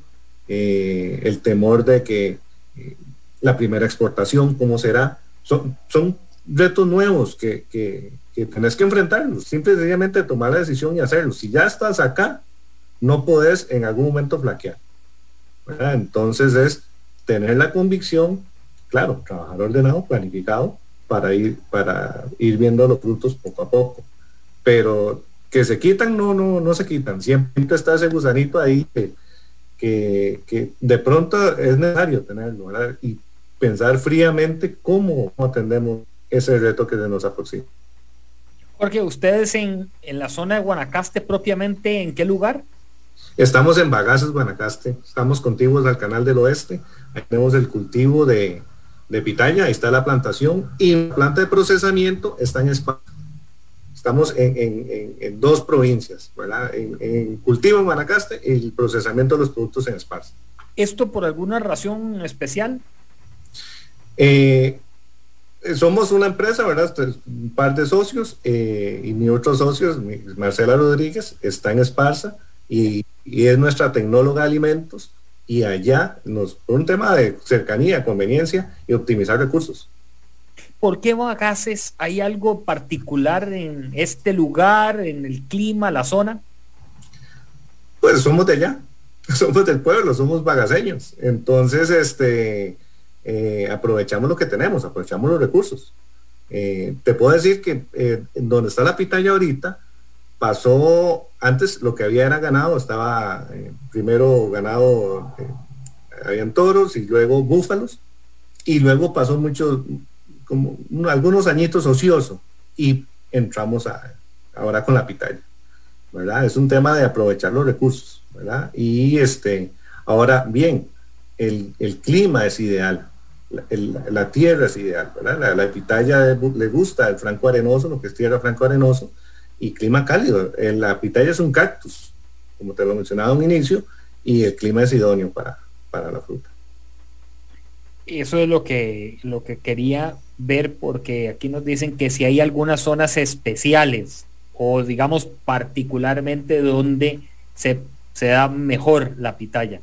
Speaker 3: Eh, el temor de que eh, la primera exportación, ¿cómo será? Son, son retos nuevos que, que, que tenés que enfrentarlos, simplemente tomar la decisión y hacerlo. Si ya estás acá, no podés en algún momento flaquear. Entonces es tener la convicción, claro, trabajar ordenado, planificado, para ir, para ir viendo los frutos poco a poco. Pero que se quitan, no, no, no se quitan. Siempre está ese gusanito ahí que, que, de pronto es necesario tenerlo, Y pensar fríamente cómo atendemos ese reto que se nos aproxima.
Speaker 1: Porque ustedes en, en la zona de Guanacaste propiamente, ¿en qué lugar?
Speaker 3: Estamos en Bagaces, Guanacaste, estamos contiguos al canal del oeste, ahí tenemos el cultivo de, pitaya, ahí está la plantación y la planta de procesamiento está en Esparza. Estamos en, dos provincias, ¿verdad? En, cultivo en Guanacaste y el procesamiento de los productos en Esparza.
Speaker 1: ¿Esto por alguna razón especial?
Speaker 3: Eh, somos una empresa, ¿verdad? Un par de socios eh, y mi otro socio, Marcela Rodríguez, está en Esparza y y es nuestra tecnóloga de alimentos y allá nos un tema de cercanía, conveniencia y optimizar recursos.
Speaker 1: ¿Por qué Bagaces? ¿Hay algo particular en este lugar, en el clima, la zona?
Speaker 3: Pues somos de allá, somos del pueblo, somos bagaceños. Entonces, este, eh, aprovechamos lo que tenemos, aprovechamos los recursos. Eh, te puedo decir que eh, donde está la pitaya ahorita, pasó, antes lo que había era ganado, estaba primero ganado, habían toros y luego búfalos, y luego pasó mucho, como algunos añitos ocioso, y entramos a, ahora con la pitaya, ¿verdad? Es un tema de aprovechar los recursos, ¿verdad? Y este, ahora bien, el, clima es ideal, la, tierra es ideal, ¿verdad? La, la pitaya le gusta el franco arenoso, lo que es tierra franco arenoso, y clima cálido. La pitaya es un cactus, como te lo mencionaba en un inicio, y el clima es idóneo para, para la fruta.
Speaker 1: Eso es lo que, lo que quería ver, porque aquí nos dicen que si hay algunas zonas especiales o digamos particularmente donde se, se da mejor la pitaya.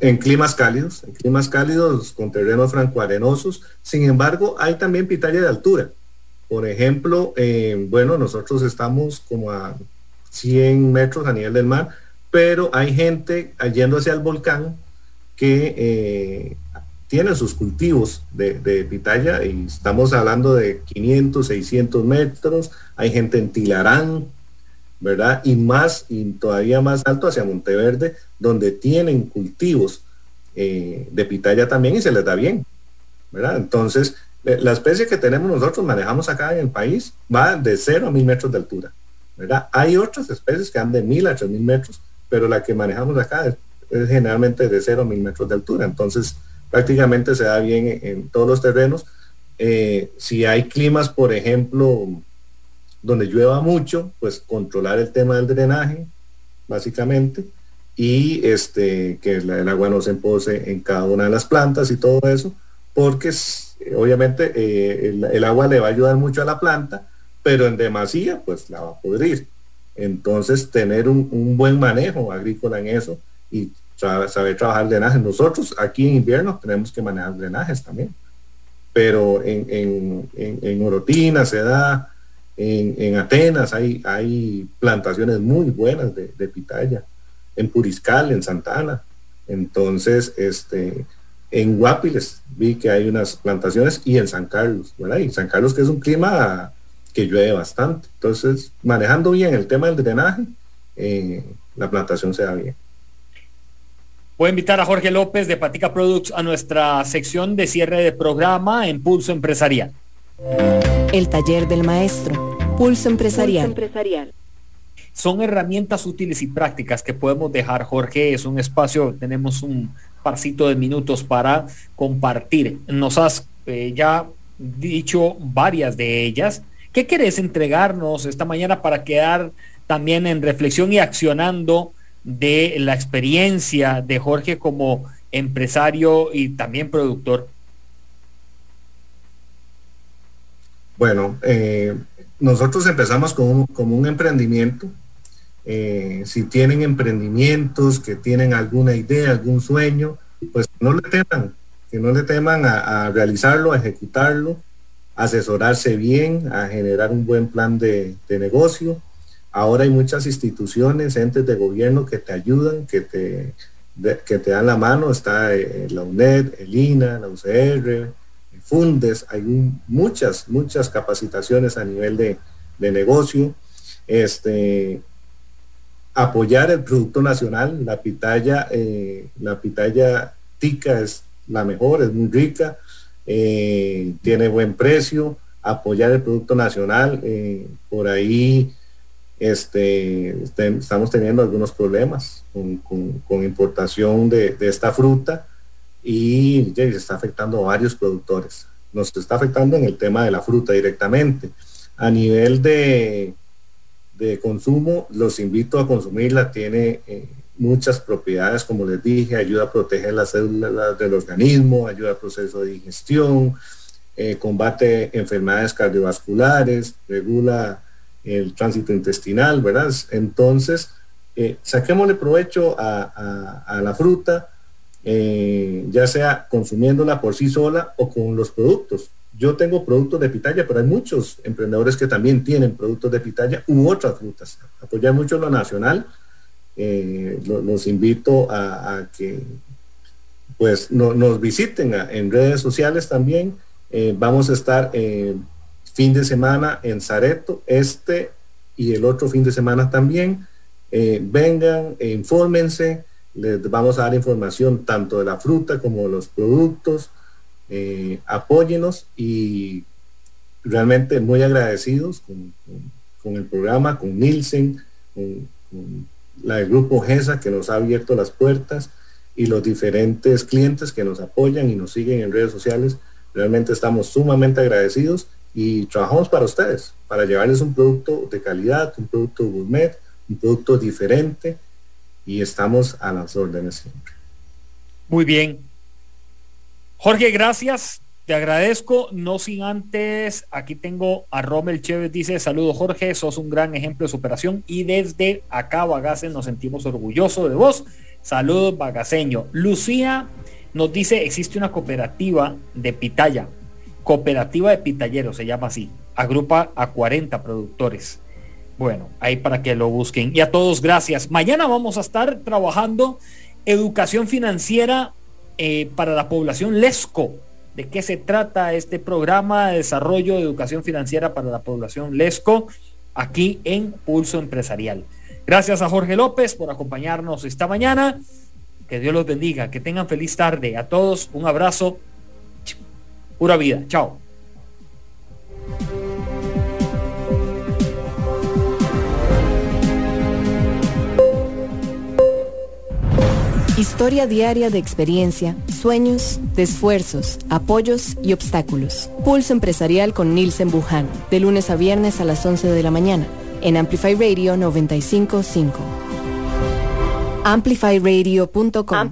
Speaker 3: En climas cálidos, en climas cálidos con terrenos francoarenosos. Sin embargo, hay también pitaya de altura. Por ejemplo, eh, bueno, nosotros estamos como a 100 metros a nivel del mar, pero hay gente yendo hacia el volcán que eh, tiene sus cultivos de, pitaya y estamos hablando de 500, 600 metros. Hay gente en Tilarán, ¿verdad? Y más, y todavía más alto hacia Monteverde, donde tienen cultivos eh, de pitaya también y se les da bien, ¿verdad? Entonces, eh, la especie que tenemos nosotros, manejamos acá en el país, va de 0 a 1000 metros de altura. ¿verdad? Hay otras especies que van de 1000 a 3000 metros, pero la que manejamos acá es, generalmente de 0 a 1000 metros de altura. Entonces, prácticamente se da bien en, todos los terrenos. Eh, si hay climas, por ejemplo, donde llueva mucho, pues controlar el tema del drenaje, básicamente, y este, que el, agua no se empose en cada una de las plantas y todo eso, porque obviamente eh, el, agua le va a ayudar mucho a la planta, pero en demasía pues la va a pudrir. Entonces tener un, buen manejo agrícola en eso y saber trabajar drenaje. Nosotros aquí en invierno tenemos que manejar drenajes también, pero en, en, en, Orotina se da, en, Atenas hay, hay plantaciones muy buenas de, de pitaya, en Puriscal, en Santana. Entonces, este, en Guapiles vi que hay unas plantaciones y en San Carlos, ¿verdad? Y San Carlos que es un clima que llueve bastante. Entonces, manejando bien el tema del drenaje, eh, la plantación se da bien.
Speaker 1: Voy a invitar a Jorge López de Patica Products a nuestra sección de cierre de programa en Pulso Empresarial.
Speaker 2: El taller del maestro. Pulso Empresarial. Pulso empresarial.
Speaker 1: Son herramientas útiles y prácticas que podemos dejar, Jorge. Es un espacio, tenemos un parcito de minutos para compartir. Nos has eh, ya dicho varias de ellas. ¿Qué querés entregarnos esta mañana para quedar también en reflexión y accionando de la experiencia de Jorge como empresario y también productor?
Speaker 3: Bueno, eh, nosotros empezamos con como un emprendimiento. Eh, si tienen emprendimientos, que tienen alguna idea, algún sueño, pues no le teman, que no le teman a, realizarlo, a ejecutarlo, asesorarse bien, a generar un buen plan de, de negocio Ahora hay muchas instituciones, entes de gobierno que te ayudan, que te, que te dan la mano. Está eh, la UNED, el INA, la UCR, Fundes. Hay muchas, muchas capacitaciones a nivel de, negocio. Este, apoyar el producto nacional. La pitaya, eh, la pitaya tica es la mejor, es muy rica, eh, tiene buen precio. Apoyar el producto nacional. por ahí este, este, estamos teniendo algunos problemas con, importación de, esta fruta y se está afectando a varios productores. Nos está afectando en el tema de la fruta directamente. A nivel de, de consumo, los invito a consumirla. Tiene eh, muchas propiedades, como les dije, ayuda a proteger las células del organismo, ayuda al proceso de digestión, eh, combate enfermedades cardiovasculares, regula el tránsito intestinal, ¿verdad? Entonces, eh, saquémosle provecho a, la fruta, eh, ya sea consumiéndola por sí sola o con los productos. Yo tengo productos de pitaya, pero hay muchos emprendedores que también tienen productos de pitaya u otras frutas. Apoyar mucho lo nacional. Eh, los invito a, que pues nos visiten en redes sociales también. vamos a estar fin de semana en Zareto, este y el otro fin de semana también. Eh, vengan, e infórmense, les vamos a dar información tanto de la fruta como de los productos. Eh, apóyenos y realmente muy agradecidos con, el programa, con Nielsen, con, la del grupo GESA que nos ha abierto las puertas y los diferentes clientes que nos apoyan y nos siguen en redes sociales. Realmente estamos sumamente agradecidos y trabajamos para ustedes, para llevarles un producto de calidad, un producto gourmet, un producto diferente y estamos a las órdenes siempre.
Speaker 1: Muy bien. Jorge, gracias. Te agradezco, no sin antes, aquí tengo a Rommel Chévez, dice, saludo Jorge, sos un gran ejemplo de superación y desde acá, Bagace, nos sentimos orgullosos de vos. Saludos, Bagaceño. Lucía nos dice, existe una cooperativa de Pitaya, Cooperativa de Pitalleros, se llama así. Agrupa a 40 productores. Bueno, ahí para que lo busquen. Y a todos, gracias. Mañana vamos a estar trabajando educación financiera eh, para la población LESCO. ¿De qué se trata este programa de desarrollo de educación financiera para la población LESCO? Aquí en Pulso Empresarial. Gracias a Jorge López por acompañarnos esta mañana. Que Dios los bendiga. Que tengan feliz tarde. A todos un abrazo Pura vida. Chao.
Speaker 2: Historia diaria de experiencia, sueños, de esfuerzos, apoyos y obstáculos. Pulso empresarial con Nielsen Buján, de lunes a viernes a las 11 de la mañana, en Amplify Radio 955. AmplifyRadio.com.